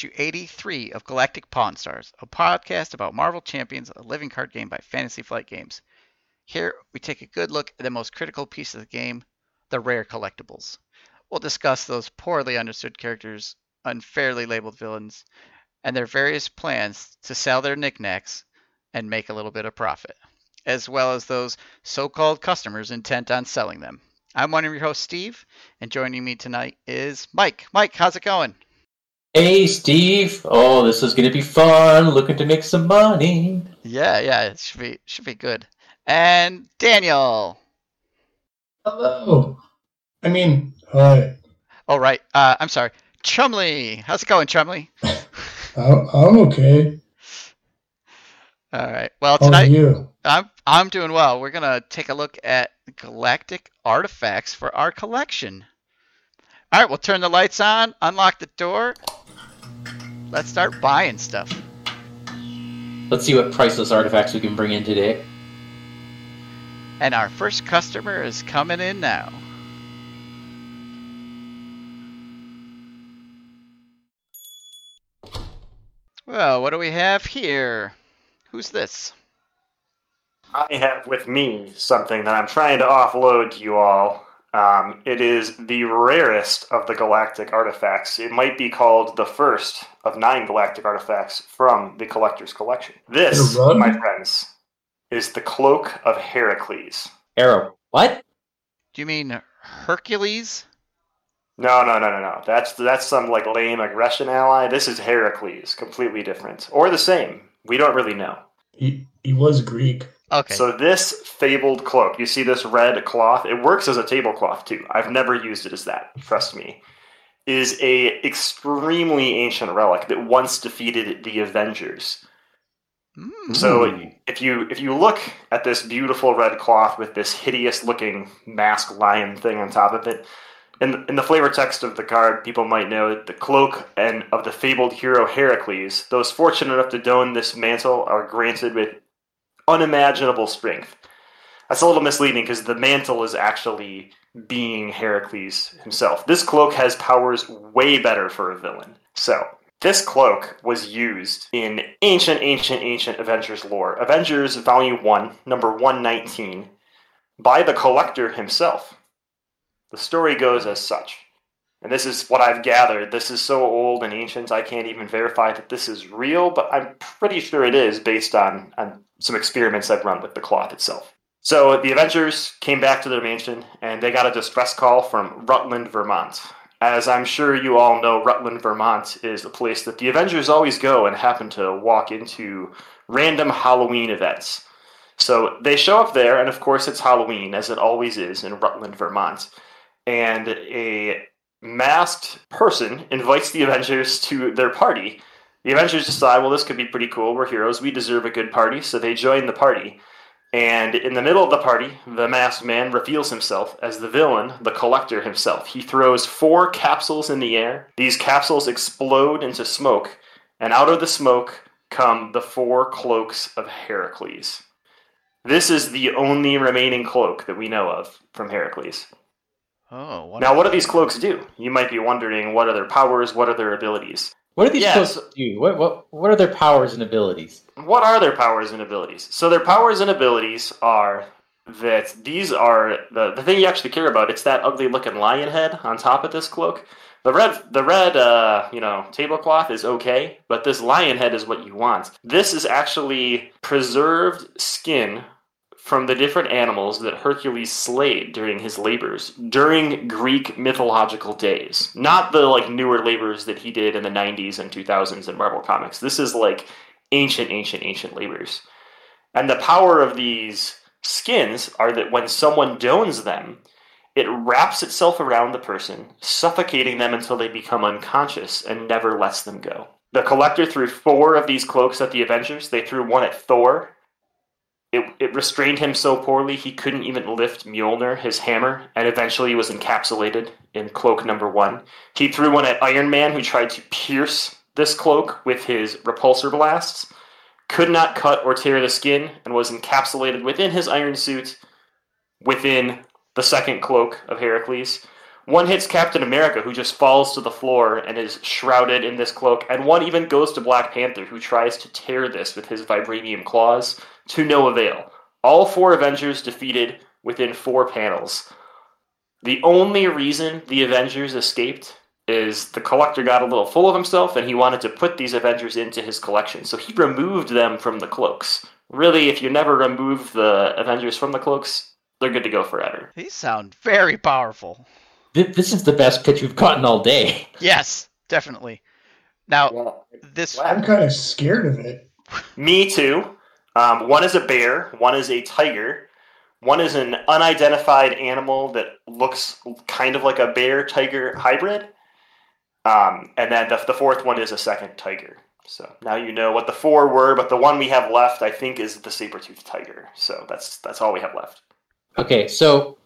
issue 83 of Galactic Pawn Stars, a podcast about Marvel Champions, a living card game by Fantasy Flight Games. Here, we take a good look at the most critical piece of the game the rare collectibles. We'll discuss those poorly understood characters, unfairly labeled villains, and their various plans to sell their knickknacks and make a little bit of profit, as well as those so called customers intent on selling them. I'm one of your hosts, Steve, and joining me tonight is Mike. Mike, how's it going? Hey, Steve. Oh, this is going to be fun. Looking to make some money. Yeah, yeah, it should be should be good. And Daniel. Hello. I mean, hi. Oh, right. Uh, I'm sorry. Chumley. How's it going, Chumley? I'm I'm okay. All right. Well, How are tonight you? I'm I'm doing well. We're gonna take a look at galactic artifacts for our collection. All right, we'll turn the lights on, unlock the door. Let's start buying stuff. Let's see what priceless artifacts we can bring in today. And our first customer is coming in now. Well, what do we have here? Who's this? I have with me something that I'm trying to offload to you all. Um, it is the rarest of the galactic artifacts. It might be called the first of nine galactic artifacts from the collector's collection. This, my friends, is the cloak of Heracles. Arrow. What? Do you mean Hercules? No, no, no, no, no. That's that's some like lame aggression ally. This is Heracles, completely different, or the same. We don't really know. He he was Greek. Okay. So this fabled cloak, you see this red cloth, it works as a tablecloth too. I've never used it as that, trust me. Is a extremely ancient relic that once defeated the Avengers. Hmm. So if you if you look at this beautiful red cloth with this hideous looking mask lion thing on top of it, in, in the flavor text of the card, people might know the cloak and of the fabled hero Heracles, those fortunate enough to don this mantle are granted with unimaginable strength. That's a little misleading because the mantle is actually being Heracles himself. This cloak has powers way better for a villain. So, this cloak was used in ancient, ancient, ancient Avengers lore. Avengers Volume 1, number 119, by the collector himself. The story goes as such. And this is what I've gathered. This is so old and ancient, I can't even verify that this is real, but I'm pretty sure it is based on, on some experiments I've run with the cloth itself. So the Avengers came back to their mansion and they got a distress call from Rutland, Vermont. As I'm sure you all know, Rutland, Vermont is the place that the Avengers always go and happen to walk into random Halloween events. So they show up there, and of course it's Halloween, as it always is in Rutland, Vermont. And a masked person invites the Avengers to their party. The Avengers decide, well, this could be pretty cool. We're heroes. We deserve a good party. So they join the party. And in the middle of the party, the masked man reveals himself as the villain, the collector himself. He throws four capsules in the air. These capsules explode into smoke. And out of the smoke come the four cloaks of Heracles. This is the only remaining cloak that we know of from Heracles. Oh, what Now, what do these cloaks do? You might be wondering what are their powers, what are their abilities? What are these Yes. cloaks do? What, what, what are their powers and abilities? What are their powers and abilities? So, their powers and abilities are that these are the, the thing you actually care about. It's that ugly looking lion head on top of this cloak. The red, the red, uh, you know, tablecloth is okay, but this lion head is what you want. This is actually preserved skin from the different animals that Hercules slayed during his labors during Greek mythological days. Not the like newer labors that he did in the 90s and 2000s in Marvel Comics. This is like ancient, ancient, ancient labors. And the power of these skins are that when someone dones them, it wraps itself around the person, suffocating them until they become unconscious and never lets them go. The collector threw four of these cloaks at the Avengers. They threw one at Thor. It, it restrained him so poorly he couldn't even lift Mjolnir, his hammer, and eventually was encapsulated in cloak number one. He threw one at Iron Man, who tried to pierce this cloak with his repulsor blasts, could not cut or tear the skin, and was encapsulated within his iron suit within the second cloak of Heracles. One hits Captain America, who just falls to the floor and is shrouded in this cloak, and one even goes to Black Panther, who tries to tear this with his vibranium claws to no avail. All four Avengers defeated within four panels. The only reason the Avengers escaped is the collector got a little full of himself and he wanted to put these Avengers into his collection. So he removed them from the cloaks. Really, if you never remove the Avengers from the cloaks, they're good to go forever. These sound very powerful. Th- This is the best pitch we've gotten all day. Yes, definitely. Now, this I'm kind of scared of it. Me too. Um, one is a bear, one is a tiger, one is an unidentified animal that looks kind of like a bear tiger hybrid. Um, and then the, the fourth one is a second tiger. So now you know what the four were, but the one we have left, I think, is the saber-toothed tiger. So that's that's all we have left. Okay, so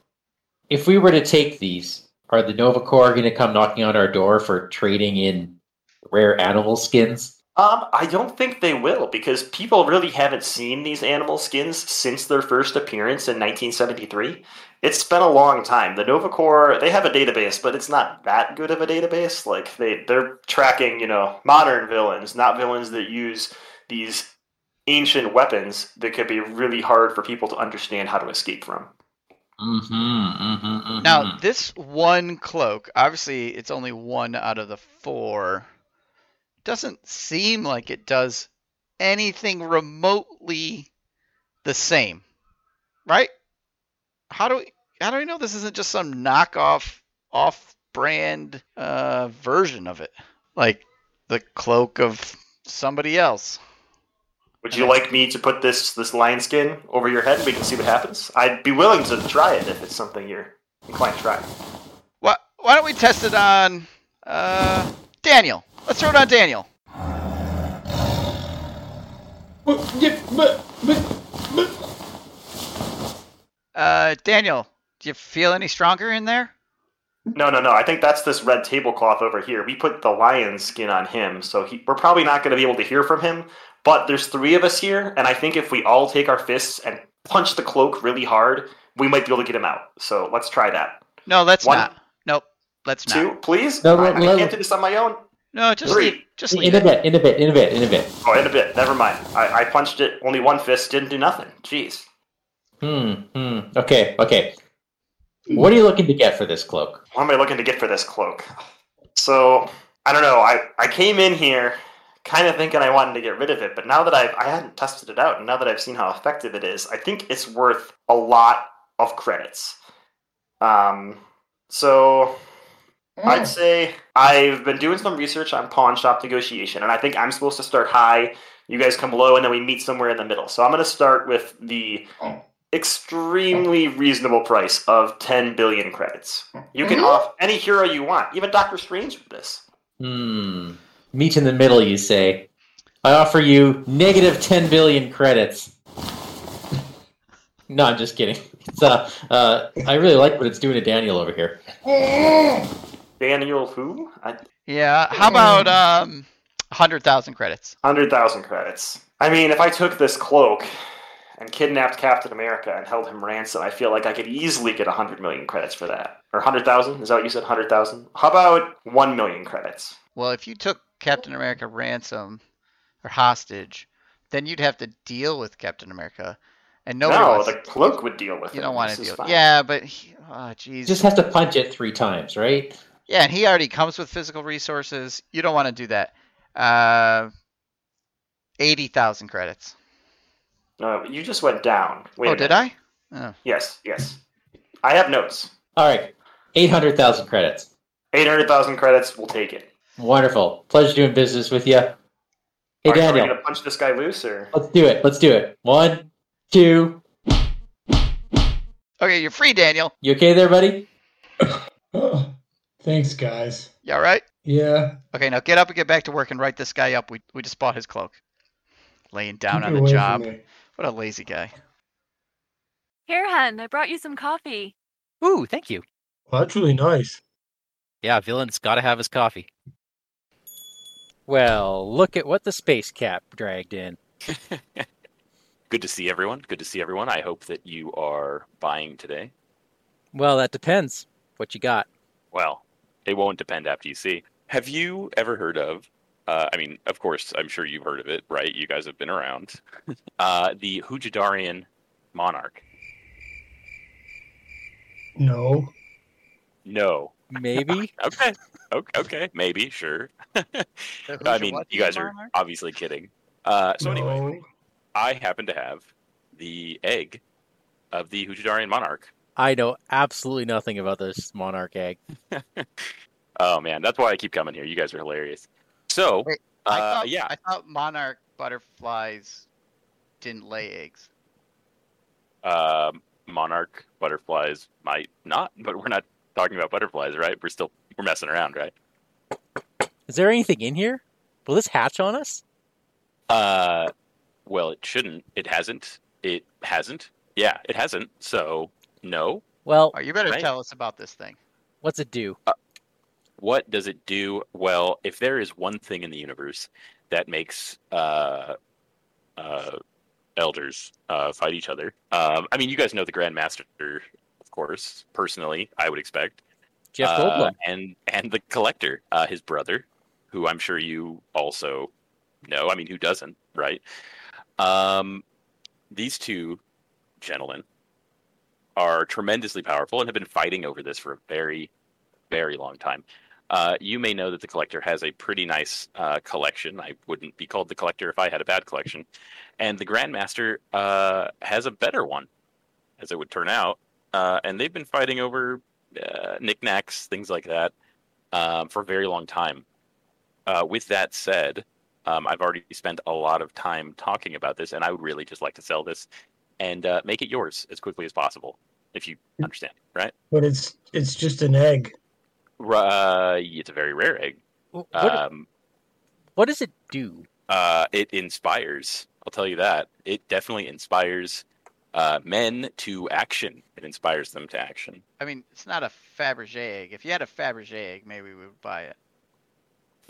if we were to take these, are the Nova Corps going to come knocking on our door for trading in rare animal skins? Um, I don't think they will because people really haven't seen these animal skins since their first appearance in 1973. It's been a long time. The Nova Corps they have a database, but it's not that good of a database. Like they they're tracking, you know, modern villains, not villains that use these ancient weapons that could be really hard for people to understand how to escape from. Mm-hmm, mm-hmm, mm-hmm. now this one cloak, obviously it's only one out of the four. Doesn't seem like it does anything remotely the same. Right? How do we how do we know this isn't just some knockoff off brand uh version of it? Like the cloak of somebody else. Would you like me to put this this lion skin over your head and we can see what happens? I'd be willing to try it if it's something you're inclined to try. Why, why don't we test it on uh, Daniel? Let's throw it on Daniel. Uh, Daniel, do you feel any stronger in there? No, no, no. I think that's this red tablecloth over here. We put the lion skin on him, so he, we're probably not going to be able to hear from him. But there's three of us here, and I think if we all take our fists and punch the cloak really hard, we might be able to get him out. So let's try that. No, let's One. not. Nope, let's not. Two, please. No, I, no, I no. can't do this on my own. No, just Three. leave. Just leave in a bit, in a bit, in a bit, in a bit. Oh, in a bit. Never mind. I, I punched it. Only one fist didn't do nothing. Jeez. Hmm, hmm. Okay, okay. What are you looking to get for this cloak? What am I looking to get for this cloak? So I don't know. I, I came in here kind of thinking I wanted to get rid of it, but now that I've I hadn't tested it out, and now that I've seen how effective it is, I think it's worth a lot of credits. Um, so I'd say I've been doing some research on pawn shop negotiation, and I think I'm supposed to start high. You guys come low, and then we meet somewhere in the middle. So I'm going to start with the Oh. extremely reasonable price of 10 billion credits. You can Mhm. off any hero you want, even Doctor Strange with this. Hmm. Meet in the middle, you say. I offer you negative 10 billion credits. No, I'm just kidding. It's, uh, uh, I really like what it's doing to Daniel over here. Daniel who? I, Yeah. How about um, hundred thousand credits? 100,000 credits. I mean, if I took this cloak and kidnapped Captain America and held him ransom, I feel like I could easily get 100 million credits for that. Or 100,000? Is that what you said? 100,000? How about 1 million credits? Well, if you took Captain America ransom or hostage, then you'd have to deal with Captain America, and nobody no, wants. the cloak would deal with you it. don't want This to deal. fine. Yeah, but he, oh, jeez. Just have to punch it three times, right? Yeah, and he already comes with physical resources. You don't want to do that. Uh, eighty thousand credits. No, you just went down. Wait oh, did. I? Oh. Yes, yes. I have notes. All right. 800,000 credits. 800,000 credits, we'll take it. Wonderful. Pleasure doing business with you. Hey, Are, are we Daniel. going to punch this guy loose, or? Let's do it. Let's do it. One, two. Okay, you're free, Daniel. You okay there, buddy? Oh, thanks, guys. You all right? Yeah. Okay, now get up and get back to work and write this guy up. We we just bought his cloak. Laying down keep on the job. What a lazy guy. Here, hun, I brought you some coffee. Ooh, thank you. Well, that's really nice. Yeah, villain's got to have his coffee. Well, look at what the space cap dragged in. Good to see everyone. Good to see everyone. I hope that you are buying today. Well, that depends. What you got? Well, it won't depend after you see. Have you ever heard of? Uh, I mean, of course, I'm sure you've heard of it, right? You guys have been around. uh, the Hujadarian monarch. No. No. Maybe. Okay. Okay. Okay. Maybe. Sure. I mean, you guys are monarch? obviously kidding. Uh, so anyway. I happen to have the egg of the Hujadarian monarch. I know absolutely nothing about this monarch egg. Oh man, that's why I keep coming here. You guys are hilarious. So, Wait, I uh, thought, yeah, I thought monarch butterflies didn't lay eggs. um, monarch butterflies might not, but we're not talking about butterflies, right? We're still we're messing around, right? Is there anything in here? Will this hatch on us? Uh, well, it shouldn't. It hasn't. It hasn't. Yeah, it hasn't. So no. Well, Oh, you better Right. tell us about this thing. what's it do? What does it do? Well, if there is one thing in the universe that makes uh, uh, elders uh, fight each other, um, I mean, you guys know the Grandmaster, of course. Personally, I would expect. Jeff Uh, Goldblum. and and the collector, uh, his brother, who I'm sure you also know. I mean, who doesn't, right? Um, these two gentlemen are tremendously powerful and have been fighting over this for a very, very long time. Uh, you may know that the collector has a pretty nice uh, collection. I wouldn't be called the collector if I had a bad collection, and the Grandmaster uh, has a better one, as it would turn out. Uh, and they've been fighting over uh, knickknacks, things like that, um, for a very long time. Uh, with that said, um, I've already spent a lot of time talking about this, and I would really just like to sell this and uh, make it yours as quickly as possible, if you understand, right? But it's it's just an egg. Uh, it's a very rare egg. What, Um, what does it do? uh, it inspires. I'll tell you that. It definitely inspires uh, men to action. It inspires them to action. I mean, it's not a Fabergé egg. If you had a Fabergé egg, maybe we would buy it.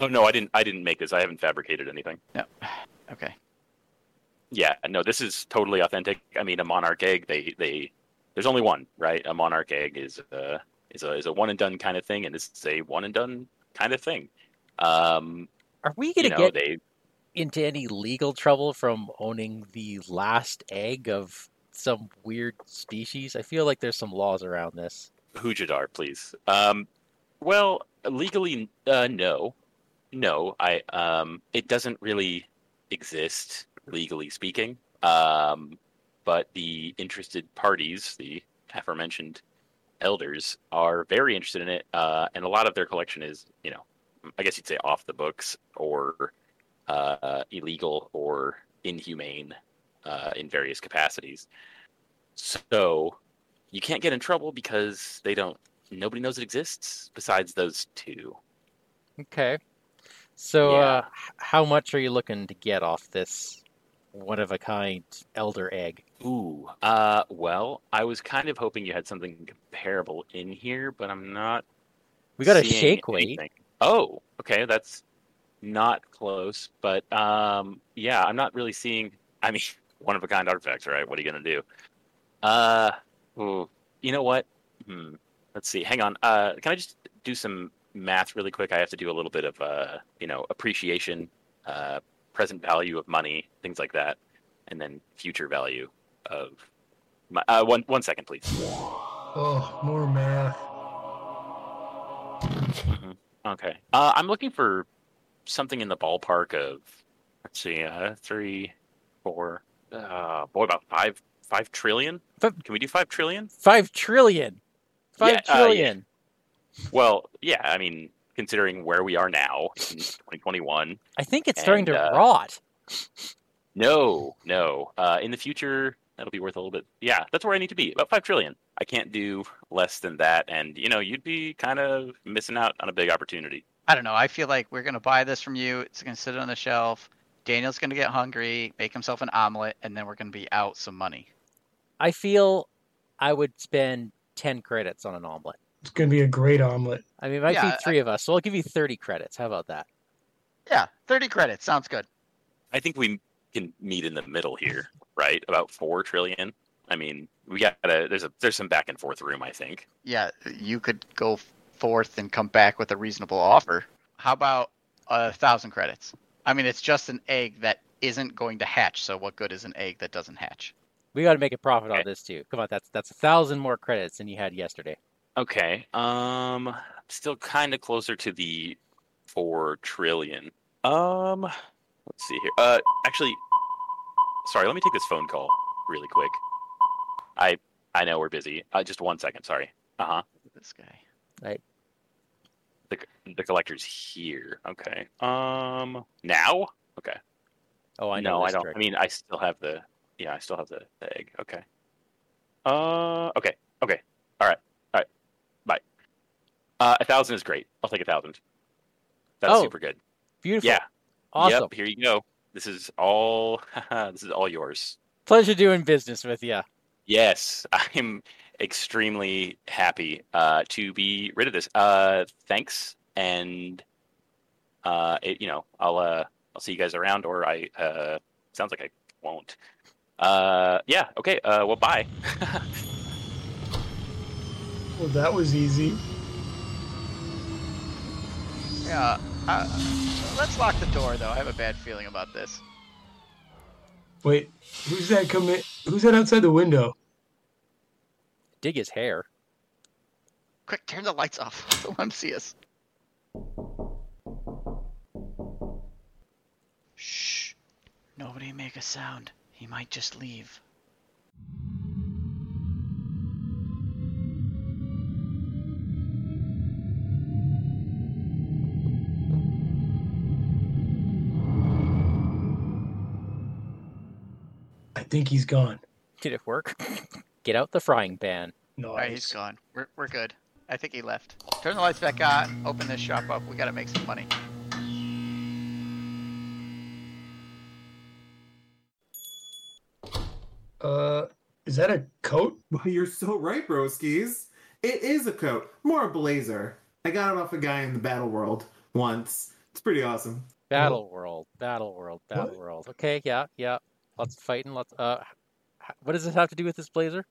Oh no, I didn't. I didn't make this. I haven't fabricated anything. No. Okay. Yeah, no, this is totally authentic. I mean, a monarch egg. They they there's only one, right? A monarch egg is a is a is a one and done kind of thing, and this is a one and done kind of thing. Um, Are we going to know, get they into any legal trouble from owning the last egg of some weird species? I feel like there's some laws around this. Hujadar, please. Um, well, legally, uh, no, no. I um, it doesn't really exist legally speaking. Um, but the interested parties, the aforementioned elders, are very interested in it, uh, and a lot of their collection is, you know, I guess you'd say off the books or uh, illegal or inhumane uh, in various capacities. So you can't get in trouble because they don't nobody knows it exists besides those two Okay. So, Yeah. uh, how much are you looking to get off this one of a kind elder egg? ooh uh well i was kind of hoping you had something comparable in here but i'm not We got a shake weight. oh okay that's not close but um yeah i'm not really seeing i mean one of a kind artifacts right? What are you gonna do? Uh ooh, you know what? Hmm let's see. Hang on. Uh can i just do some math really quick? I have to do a little bit of uh you know appreciation uh present value of money things like that and then future value of my, uh one one second please. Oh, more math. Mhm. Okay. Uh, I'm looking for something in the ballpark of let's see, uh, three, four, uh, boy, about five, five trillion. Five- Can we do five trillion? Five trillion. Five Yeah, uh, yeah. Well, yeah. I mean, considering where we are now in 2021, I think it's starting to uh, rot. no, no. Uh, in the future, that'll be worth a little bit. Yeah, that's where I need to be. About five trillion. I can't do less than that, and you know, you'd be kind of missing out on a big opportunity. I don't know. I feel like we're gonna buy this from you. It's gonna sit on the shelf. Daniel's gonna get hungry, make himself an omelet, and then we're gonna be out some money. I feel I would spend 10 credits on an omelet. It's gonna be a great omelet. I mean, it might Yeah, be I- three of us, so I'll give you 30 credits. How about that? Yeah, thirty credits sounds good. I think we can meet in the middle here, right? About four trillion. I mean, we got to there's a there's some back and forth room. I think. Yeah, you could go forth and come back with a reasonable offer. How about a thousand credits? I mean, it's just an egg that isn't going to hatch. So what good is an egg that doesn't hatch? We got to make a profit on this too. Come on, that's that's a thousand more credits than you had yesterday. Okay. Um, still kind of closer to the four trillion. Um, let's see here. Uh, actually, sorry. Let me take this phone call really quick. I I know we're busy. Uh, just one second. Sorry. Uh huh. This guy. The the collector's here. Okay. Um, now. Okay. Oh, I know. no, I don't. trick. I mean, I still have the. Yeah, I still have the, the egg. Okay. Uh. Okay. Okay. All right. All right. Bye. Uh, a thousand is great. I'll take a thousand. That's Oh, super good. beautiful. Yeah. awesome. Yep. Here you go. This is all. this is all yours. Pleasure doing business with you. Yes, I'm extremely happy uh, to be rid of this. Uh, thanks, and uh, it, you know, I'll uh, I'll see you guys around, or I uh, sounds like I won't. Uh, yeah. Okay. Uh, well, bye. Well, that was easy. Yeah. Uh, let's lock the door, though. I have a bad feeling about this. Wait, who's that coming? Who's that outside the window? Dig his hair. Quick, turn the lights off. Don't let him see us. Shh. Nobody make a sound. He might just leave. I think he's gone. Did it work? Get out the frying pan. No, Alright, he's gone. We're, we're good. I think he left. Turn the lights back on. Open this shop up. We gotta make some money. Uh, is that a coat? Well, you're so right, broskies. It is a coat, more a blazer. I got it off a guy in the battle world once. It's pretty awesome. Battle World, Battle World, Battle What? World. Okay, yeah, yeah. Lots of fighting. Lots. Uh, h- what does this have to do with this blazer?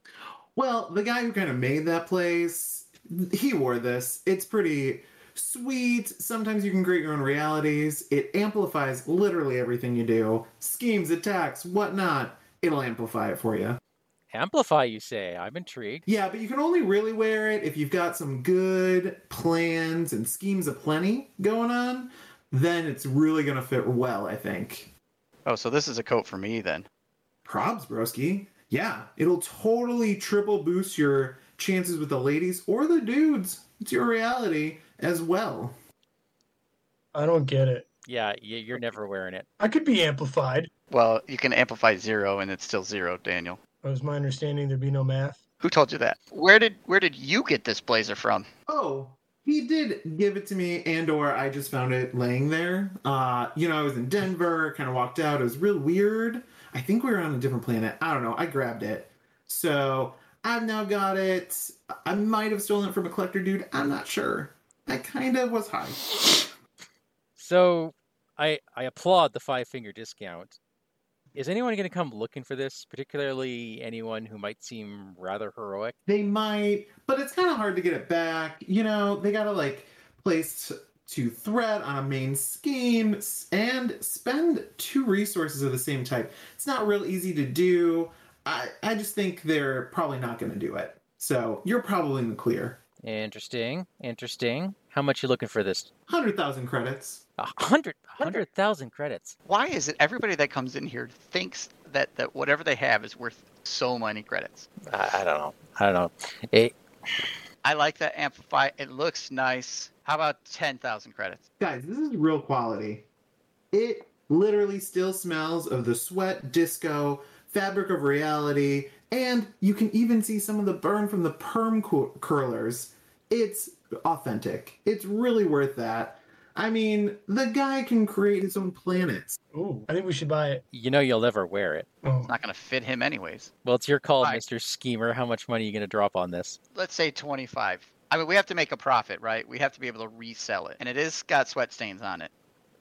Well, the guy who kind of made that place, he wore this. It's pretty sweet. Sometimes you can create your own realities. It amplifies literally everything you do schemes, attacks, whatnot. It'll amplify it for you. Amplify, you say? I'm intrigued. Yeah, but you can only really wear it if you've got some good plans and schemes aplenty going on. Then it's really going to fit well, I think. Oh, so this is a coat for me then. Probs, broski. Yeah, it'll totally triple boost your chances with the ladies or the dudes. It's your reality as well. I don't get it. Yeah, you're never wearing it. I could be amplified. Well, you can amplify zero and it's still zero, Daniel. It was my understanding there'd be no math. Who told you that? Where did where did you get this blazer from? Oh, he did give it to me, and or I just found it laying there. Uh, you know, I was in Denver, kind of walked out. It was real weird. I think we were on a different planet. I don't know. I grabbed it. So I've now got it. I might have stolen it from a collector dude. I'm not sure. I kind of was high. So, I I applaud the five finger discount. Is anyone going to come looking for this? Particularly anyone who might seem rather heroic. They might, but it's kind of hard to get it back. You know, they gotta like place to threat on a main scheme and spend two resources of the same type. It's not real easy to do. I I just think they're probably not going to do it. So you're probably in the clear. Interesting, interesting. How much you looking for this? Hundred thousand credits. A hundred, hundred thousand credits. Why is it everybody that comes in here thinks that, that whatever they have is worth so many credits? I, I don't know. I don't know. It, I like that amplify. It looks nice. How about ten thousand credits? Guys, this is real quality. It literally still smells of the sweat, disco, fabric of reality, and you can even see some of the burn from the perm cur- curlers. It's authentic. It's really worth that. I mean, the guy can create his own planets. Ooh, I think we should buy it. you know you'll never wear it. Oh, It's not going to fit him anyways. Well, it's your call, Fine. Mister Schemer. How much money are you going to drop on this? Let's say twenty-five. I mean, we have to make a profit, right? We have to be able to resell it, and it is got sweat stains on it.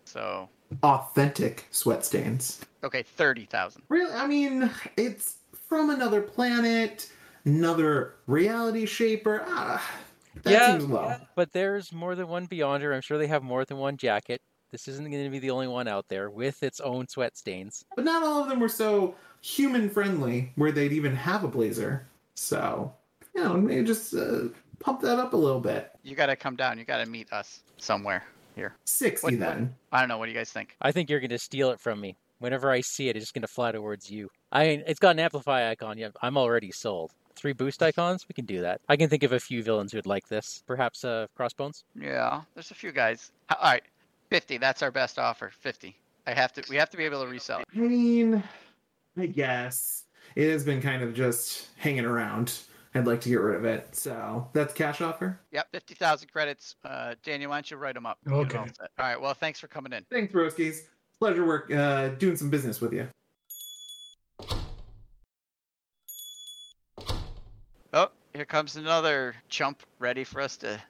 So Authentic sweat stains. okay, thirty thousand. Really? I mean, it's from another planet, another reality shaper. Ah, That Yeah, seems low. But there's more than one Beyonder. I'm sure they have more than one jacket. This isn't going to be the only one out there with its own sweat stains. But not all of them were so human friendly where they'd even have a blazer. So, you know, maybe just uh, pump that up a little bit. You gotta come down. You gotta meet us somewhere here. 60 What- then. I don't know. What do you guys think? I think you're going to steal it from me. Whenever I see it, it's just going to fly towards you. I mean, it's got an amplify icon. Yeah, I'm already sold. Three boost icons, we can do that. I can think of a few villains who'd like this. Perhaps uh, Crossbones. Yeah, there's a few guys. All right, fifty. That's our best offer. Fifty. I have to. We have to be able to resell it. I mean, I guess it has been kind of just hanging around. I'd like to get rid of it. So that's cash offer. Yep, fifty thousand credits. Uh, Daniel, why don't you write them up? Okay. all. All right. Well, thanks for coming in. Thanks, Broskies. Pleasure work uh, doing some business with you. Oh, here comes another chump ready for us to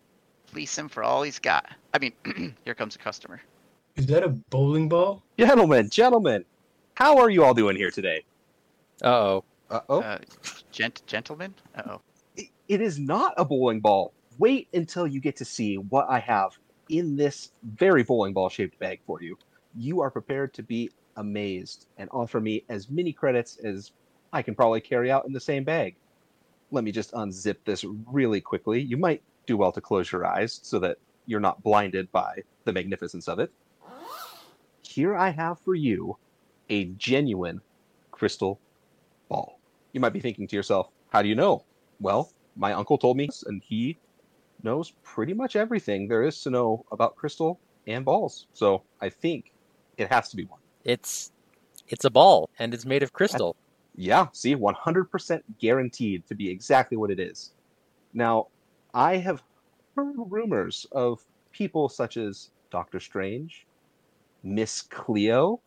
fleece him for all he's got. I mean, here comes a customer. Is that a bowling ball? Gentlemen, gentlemen, how are you all doing here today? Uh oh. Uh oh. Gent- gentlemen. Uh oh. it is not a bowling ball. Wait until you get to see what I have in this very bowling ball shaped bag for you. You are prepared to be amazed and offer me as many credits as I can probably carry out in the same bag. Let me just unzip this really quickly. You might do well to close your eyes so that you're not blinded by the magnificence of it. Here I have for you a genuine crystal ball. You might be thinking to yourself, how do you know? Well, my uncle told me, and he knows pretty much everything there is to know about crystal and balls. So I think it has to be one. It's it's a ball and it's made of crystal. Yeah, see, 100% guaranteed to be exactly what it is. Now, I have heard rumors of people such as Doctor Strange, Miss Cleo,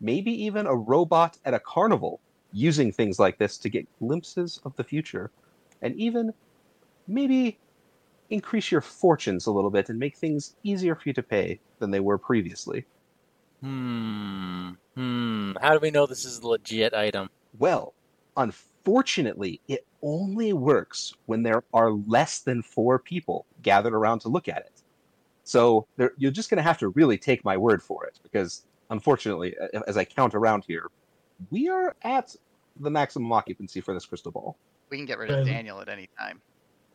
maybe even a robot at a carnival using things like this to get glimpses of the future and even maybe increase your fortunes a little bit and make things easier for you to pay than they were previously. Hmm. Hmm. How do we know this is a legit item? Well, unfortunately, it only works when there are less than four people gathered around to look at it. So there, you're just going to have to really take my word for it, because unfortunately, as I count around here, we are at the maximum occupancy for this crystal ball. We can get rid of Daniel at any time.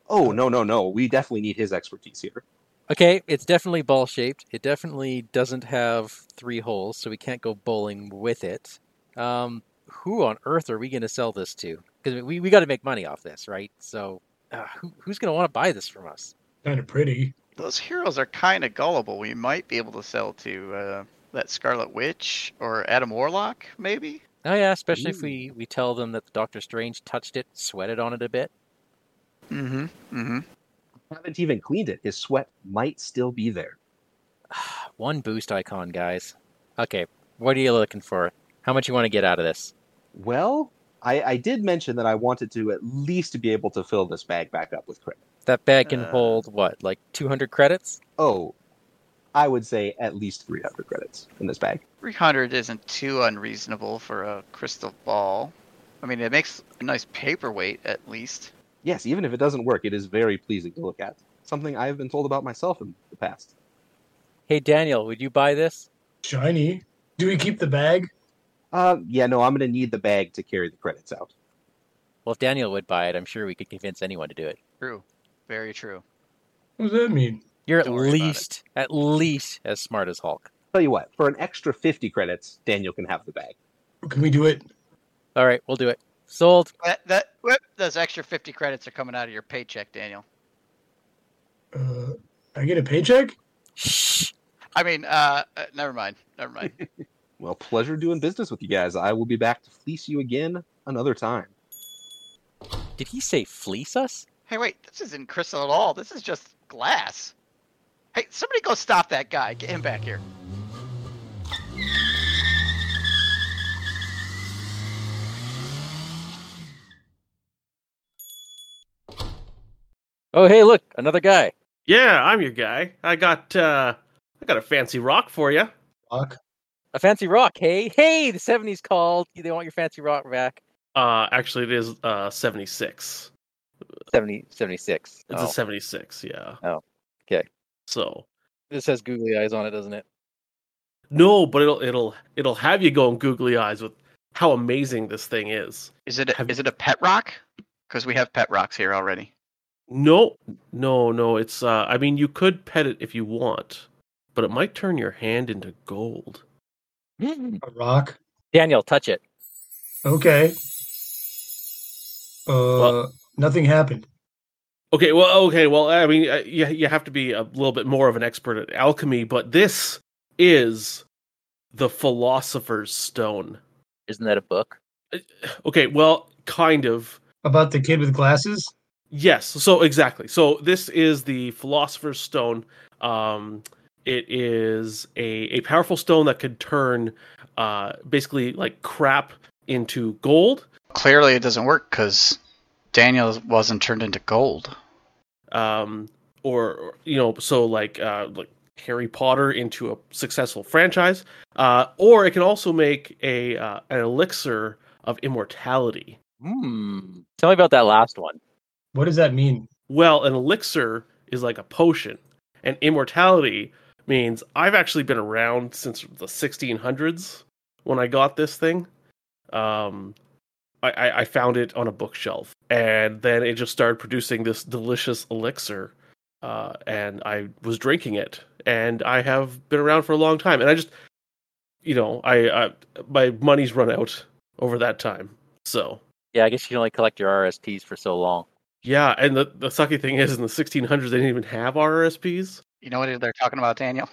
Oh no, no, no! We definitely need his expertise here. Okay, it's definitely ball shaped. It definitely doesn't have three holes, so we can't go bowling with it. Um, who on earth are we going to sell this to? Because we, we got to make money off this, right? So uh, who, who's going to want to buy this from us? Kind of pretty. Those heroes are kind of gullible. We might be able to sell to uh, that Scarlet Witch or Adam Warlock, maybe. Oh yeah, especially if we, we tell them that Doctor Strange touched it, sweated on it a bit. Mm-hmm. Mm-hmm. Haven't even cleaned it. His sweat might still be there. One boost icon, guys. Okay, what are you looking for? How much you want to get out of this? Well, I, I did mention that I wanted to at least be able to fill this bag back up with credit. That bag can Uh. hold what, like 200 credits? Oh, I would say at least 300 credits in this bag. 300 isn't too unreasonable for a crystal ball. I mean, it makes a nice paperweight at least. Yes, even if it doesn't work, it is very pleasing to look at. Something I have been told about myself in the past. Hey Daniel, would you buy this? Shiny. Do we keep the bag? Uh, yeah, no, I'm going to need the bag to carry the credits out. Well, if Daniel would buy it, I'm sure we could convince anyone to do it. True. Very true. What does that mean? You're at Don't worry about it. least, at least as smart as Hulk. Tell you what, for an extra 50 credits, Daniel can have the bag. Can we do it? All right, we'll do it. Sold. That, that whoop, those extra 50 credits are coming out of your paycheck, Daniel. Uh, I get a paycheck? Shh. I mean, uh, uh never mind. Never mind. Well, pleasure doing business with you guys. I will be back to fleece you again another time. Did he say fleece us? hey, wait, this isn't crystal at all. This is just glass. Hey, somebody go stop that guy. Get him back here. Oh, hey, look, another guy. Yeah, I'm your guy. I got uh I got a fancy rock for you. Fuck. A fancy rock, hey? Hey, the 70s called. They want your fancy rock back. Uh actually it is uh 76. 70, 76. It's Oh, a 76, yeah. Oh, okay. So This has googly eyes on it, doesn't it? no, but it'll it'll it'll have you going googly eyes with how amazing this thing is. Is it a, Have- is it a pet rock? Because we have pet rocks here already. No, no, no. It's uh, I mean, you could pet it if you want, but it might turn your hand into gold. A rock. Daniel, touch it. Okay. Uh, Well- nothing happened. Okay, well, okay, well, I mean, uh, you you have to be a little bit more of an expert at alchemy, but this is the philosopher's stone. Isn't that a book? Okay, well, kind of. About the kid with glasses? Yes. So exactly. So this is the Philosopher's Stone. Um, it is a, a powerful stone that could turn uh, basically like crap into gold. Clearly, it doesn't work because Daniel wasn't turned into gold. Um, or, or, you know, so like uh, like Harry Potter into a successful franchise. Uh, or it can also make a uh, an elixir of immortality. Hmm. Tell me about that last one. What does that mean? Well, an elixir is like a potion, and immortality means I've actually been around since the 1600s when I got this thing. Um, I, I, I found it on a bookshelf, and then it just started producing this delicious elixir, uh, and I was drinking it, and I have been around for a long time, and I just, you know, I, I my money's run out over that time, so Yeah, I guess you can only collect your RSPs for so long. Yeah, and the the sucky thing is, in the 1600s, they didn't even have RRSPs. You know what they're talking about, Daniel?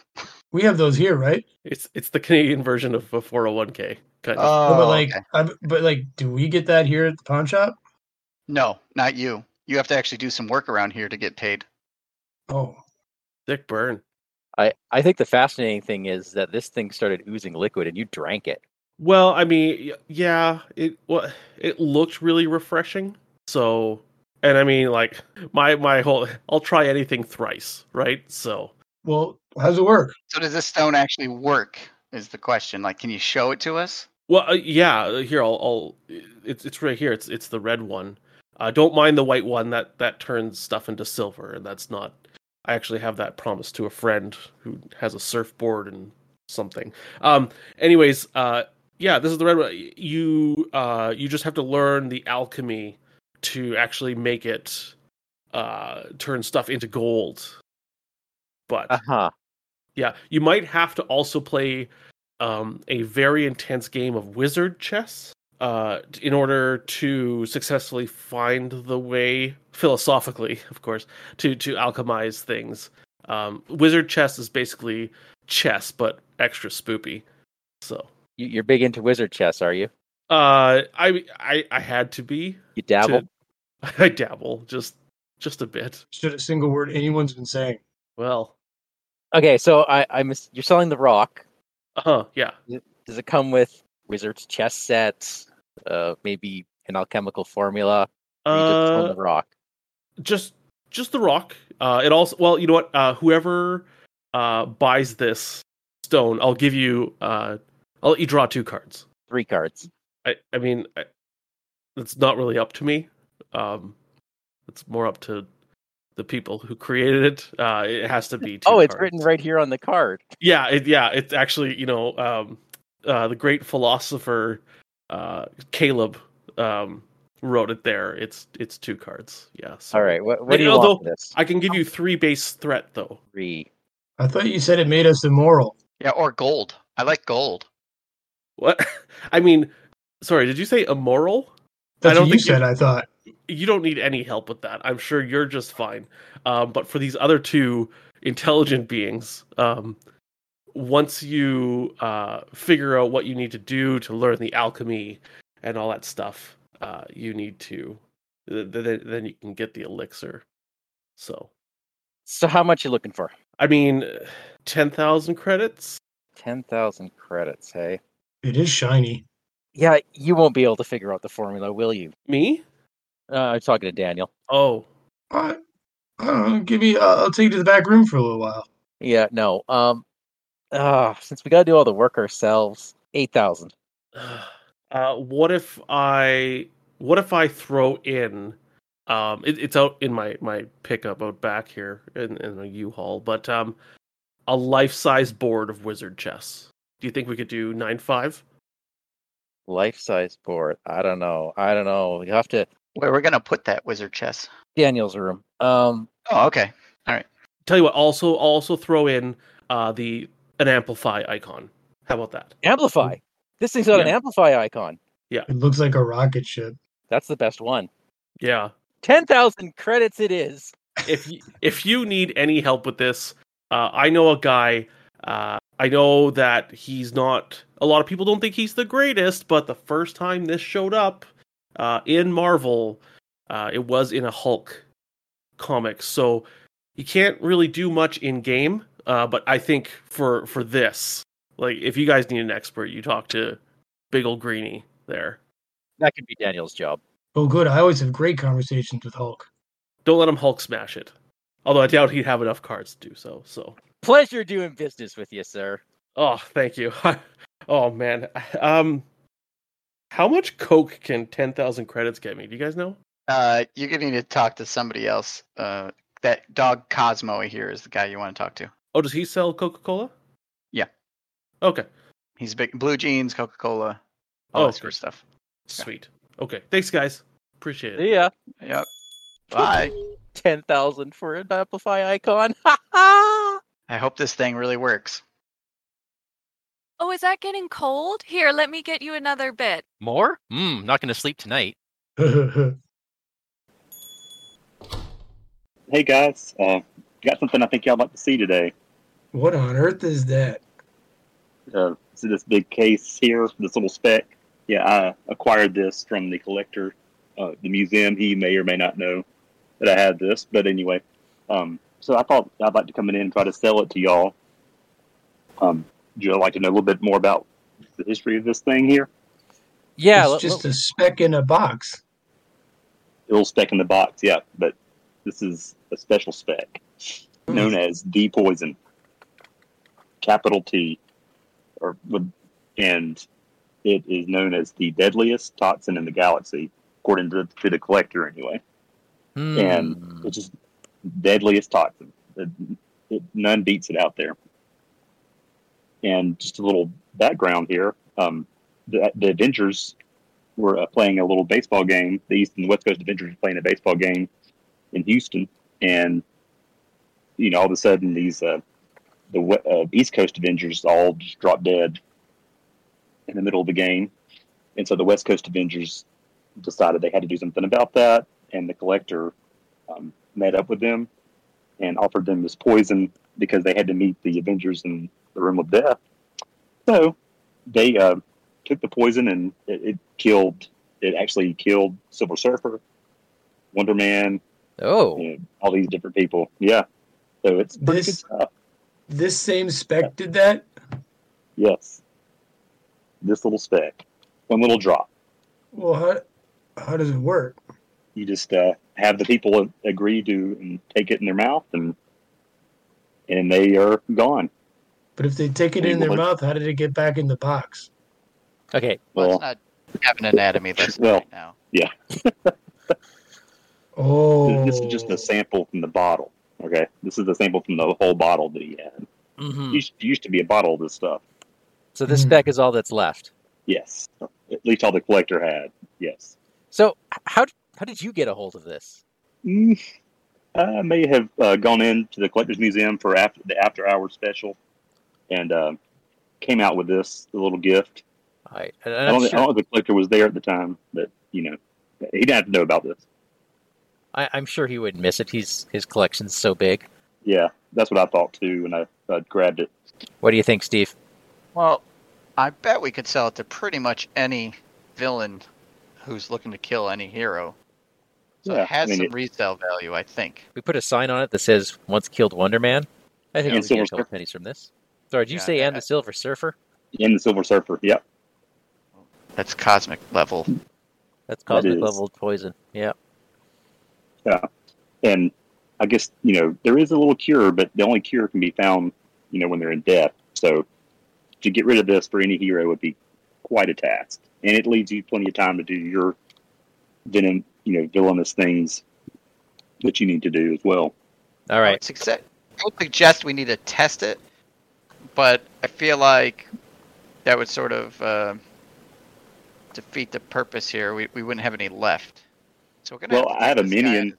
We have those here, right? It's it's the Canadian version of a 401k kind of. Oh, but like, okay. I, but like, do we get that here at the pawn shop? no, not you. You have to actually do some work around here to get paid. Oh, Thick burn. I, I think the fascinating thing is that this thing started oozing liquid and you drank it. Well, I mean, yeah, it well, it looked really refreshing. So, and I mean, like my my whole, I'll try anything thrice, right? So, well, how does it work? So does this stone actually work? Is the question. Like, can you show it to us? well, uh, yeah, here I'll, I'll, it's it's right here. It's it's the red one. Uh, don't mind the white one that that turns stuff into silver, and that's not. I actually have that promised to a friend who has a surfboard and something. Um. Anyways, uh, yeah, this is the red one. You uh, you just have to learn the alchemy to actually make it uh turn stuff into gold. But Uh huh. yeah, you might have to also play um, a very intense game of wizard chess uh, in order to successfully find the way, philosophically, of course, to to alchemize things. Um, wizard chess is basically chess, but extra spoopy. So, You, you're big into wizard chess, are you? Uh, I I I had to be. You dabble? To- I dabble just just a bit. Should a single word anyone's been saying. Well, Okay, so I, I miss, you're selling the rock. uh huh, yeah. Does it come with wizard's chess sets? Uh, maybe an alchemical formula? Or you just Uh, the rock? just just the rock. Uh, it also well, you know what? Uh, whoever uh buys this stone, I'll give you. Uh, I'll let you draw two cards. Three cards. I I mean, I, it's not really up to me. Um, it's more up to the people who created it. Uh, it has to be. Two Oh, it's cards. written right here on the card. Yeah, it, yeah. It's actually you know um, uh, the great philosopher uh, Caleb um, wrote it there. It's it's two cards. Yeah. So. All right, what, what do you Although- want this? I can give you three base threat though. Three. I thought you said it made us immoral. Yeah, or gold. I like gold. What? I mean, sorry, did you say immoral? That's don't what you think you- said. I thought. You don't need any help with that. I'm sure you're just fine. Um, but for these other two intelligent beings, um, once you uh, figure out what you need to do to learn the alchemy and all that stuff, uh, you need to. Th- th- then you can get the elixir. So, So how much you looking for? I mean, ten thousand credits. Ten thousand credits. Hey. It is shiny. Yeah, you won't be able to figure out the formula, will you? Me? Uh, I'm talking to Daniel. Oh, I, I don't know. Give me. Uh, I'll take you to the back room for a little while. Yeah, no. Um, uh, since we gotta do all the work ourselves, eight thousand. uh, what if I what if I throw in Um, it, it's out in my my pickup out back here in, in a U-Haul, but um, a life-size board of wizard chess. Do you think we could do nine five? Life size board. I don't know. I don't know. You have to Where we're gonna put that wizard chess? Daniel's room. Um, Oh, okay. All right. Tell you what, also also throw in uh the an amplify icon. How about that? amplify. This thing's got an amplify icon. Yeah. It looks like a rocket ship. That's the best one. Yeah. Ten thousand credits. It is. if you, if you need any help with this, uh, I know a guy. Uh, I know that he's not. A lot of people don't think he's the greatest, but the first time this showed up uh, in Marvel, uh, it was in a Hulk comic. So you can't really do much in game. Uh, but I think for for this, like if you guys need an expert, you talk to Big Ol' Greeny there. That could be Daniel's job. Oh, good. I always have great conversations with Hulk. Don't let him Hulk smash it. Although I doubt he'd have enough cards to do so. So. Pleasure doing business with you, sir. Oh, thank you. oh man. Um how much coke can 10,000 credits get me? Do you guys know? Uh, you're gonna need to talk to somebody else. Uh, that dog Cosmo here is the guy you want to talk to. Oh, does he sell Coca-Cola? Yeah. Okay. He's big blue jeans, Coca Cola, all Oh, that sort of stuff. Sweet. Okay. Thanks guys. Appreciate it. Yeah. Yep. Bye. Ten thousand for an amplify icon. I hope this thing really works. Oh, is that getting cold? Here, let me get you another bit. More? Hmm. Not going to sleep tonight. Hey guys, uh, got something I think y'all like to see today. what on earth is that? Uh, see this big case here, this little speck. Yeah, I acquired this from the collector, uh, the museum. He may or may not know that I had this, but anyway, um, so I thought I'd like to come in and try to sell it to y'all. Um, would you like to know a little bit more about the history of this thing here? Yeah. it's let- just let- a speck in a box. The little speck in the box, yeah, but this is a special speck known as the poison, capital T, or with, and it is known as the deadliest toxin in the galaxy, according to, to the collector, anyway. Hmm. And it's just deadliest toxin. It, it, none beats it out there. And just a little background here: um, the, the Avengers were uh, playing a little baseball game. The East and the West Coast Avengers were playing a baseball game in Houston, and you know, all of a sudden, these uh, the uh, East Coast Avengers all just dropped dead in the middle of the game, and so the West Coast Avengers decided they had to do something about that, and the collector um, met up with them and offered them this poison because they had to meet the Avengers in the room of death. So they uh, took the poison and it, it killed. It actually killed Silver Surfer, Wonder Man, oh. you know, all these different people. Yeah. So it's pretty This- good stuff. This same speck did that? Yes. This little speck, one little drop. Well, how, how does it work? You just uh, have the people agree to and take it in their mouth, and and they are gone. But if they take it in their mouth, how did it get back in the box? Okay. Well, Well, it's not have an anatomy lesson Well, right now. yeah. Oh, This is just a sample from the bottle. Okay, this is a sample from the whole bottle that he had. hmm Used, used to be a bottle of this stuff. So this Hmm. speck is all that's left. Yes, at least all the collector had. Yes. So how how did you get a hold of this? Mm, I may have uh, gone into the collector's museum for after the after hours special, and uh, came out with this the little gift. I, I I'm don't, I don't know if the collector was there at the time, but you know, he didn't have to know about this. I, I'm sure he wouldn't miss it. He's his collection's so big. Yeah, that's what I thought too when I, I grabbed it. What do you think, Steve? Well, I bet we could sell it to pretty much any villain who's looking to kill any hero. So Yeah, it has I mean, some it- resale value, I think. We put a sign on it that says "Once killed Wonder Man." I think And we get a Silver couple Surfer. pennies from this. Sorry, did you Yeah, say and the Silver Surfer? In the Silver Surfer, yep. That's cosmic level. That's cosmic is. level poison. Yeah. Yeah. And I guess you know there is a little cure, but the only cure can be found, you know, when they're in death. So to get rid of this for any hero would be quite a task, and it leaves you plenty of time to do your venom, you know, villainous things that you need to do as well. All right. I right. would suggest, I would suggest we need to test it, but I feel like that would sort of uh, defeat the purpose here. We, we wouldn't have any left. So we're gonna. Well, have I have a take guy minion.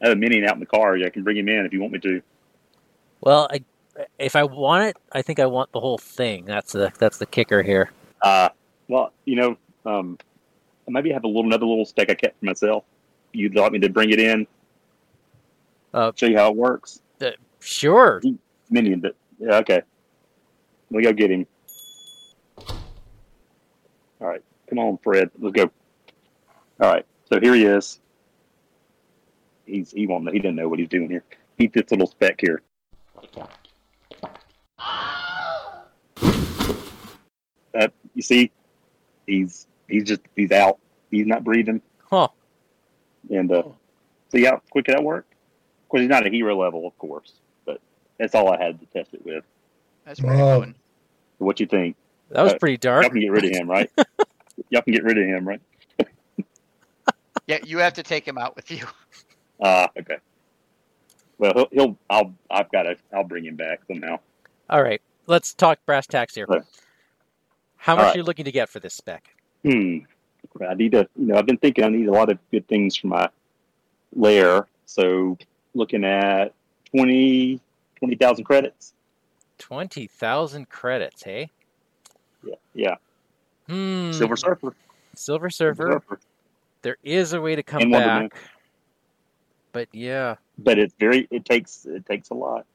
I have a minion out in the car. I can bring him in if you want me to. Well, I, if I want it, I think I want the whole thing. That's the that's the kicker here. Uh, well, you know, um, maybe I have a little another little speck I kept for myself. You'd like me to bring it in? Uh, show you how it works. Sure. Minion, but yeah, okay. Let me go get him. All right, come on, Fred. Let's go. All right, so here he is. He's he won't he didn't know what he's doing here. Keep this little speck here. Uh, you see, he's he's just he's out. He's not breathing. Huh. And uh, see how quick that work? Of course, he's not a hero level, of course, but that's all I had to test it with. That's where Wow. I'm. What you think? That was Uh, pretty dark. Y'all can get rid of him, right? y'all can get rid of him, right? Yeah, you have to take him out with you. Ah, okay. Well, he'll, he'll I'll I've got to I'll bring him back somehow. All right. Let's talk brass tacks here. Right. How much right. are you looking to get for this speck? Hmm. I need to, you know, I've been thinking I need a lot of good things for my lair. So looking at 20 20,000 credits. Twenty thousand credits, hey? Yeah. Yeah. Hmm. Silver Surfer. Silver Surfer. Surfer. There is a way to come And back, but yeah. But it's very, it takes, it takes a lot.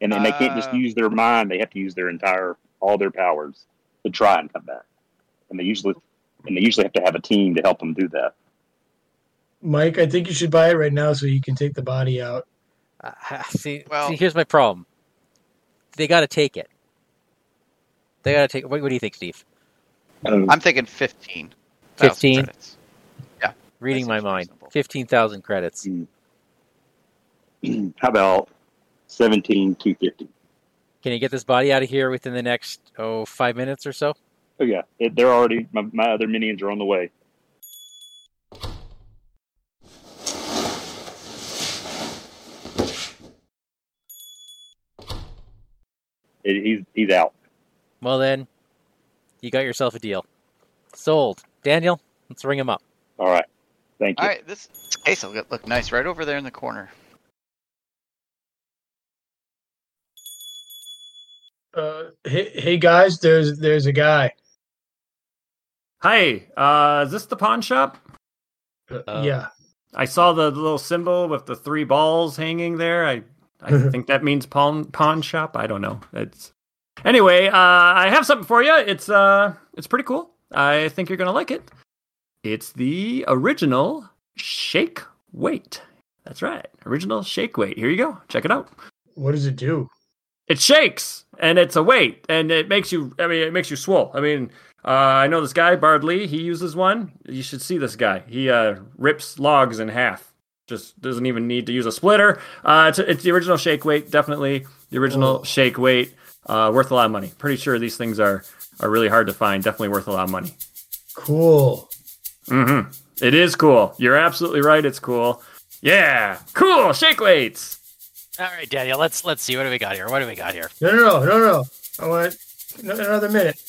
And then they can't just Uh, use their mind. They have to use their entire, all their powers to try and come back. And they usually, and they usually have to have a team to help them do that. Mike, I think you should buy it right now so you can take the body out. Uh, see, Well- see, here's my problem. They got to take it. They got to take. What, what do you think, Steve? Um, I'm thinking 15. 15? credits. Yeah. Reading my mind. reasonable. Fifteen thousand credits. How about 17 250? Can you get this body out of here within the next oh five minutes or so? Oh yeah, it, they're already. My, my other minions are on the way. It, he's he's out. Well then, you got yourself a deal. Sold. Daniel, let's ring him up. All right, thank you. All right, this this case will look nice right over there in the corner. Uh, hey, hey guys, there's there's a guy. Hi, uh, is this the pawn shop? Uh, Uh, yeah. I saw the little symbol with the three balls hanging there. I I think that means pawn pawn shop. I don't know. It's anyway. Uh, I have something for you. It's uh, it's pretty cool. I think you're gonna like it. It's the original shake weight. That's right, original shake weight. Here you go. Check it out. What does it do? It shakes and it's a weight and it makes you. I mean, it makes you swole. I mean. Uh, I know this guy, Bard Lee. He uses one. You should see this guy. He uh, rips logs in half. Just doesn't even need to use a splitter. Uh, it's, it's the original shake weight. Definitely the original Oh. shake weight. Uh, worth a lot of money. Pretty sure these things are are really hard to find. Definitely worth a lot of money. Cool. Mm-hmm. It is cool. You're absolutely right. It's cool. Yeah, cool shake weights. All right, Daniel. Let's let's see what do we got here. What do we got here? No, no, no, no, no. I want another minute.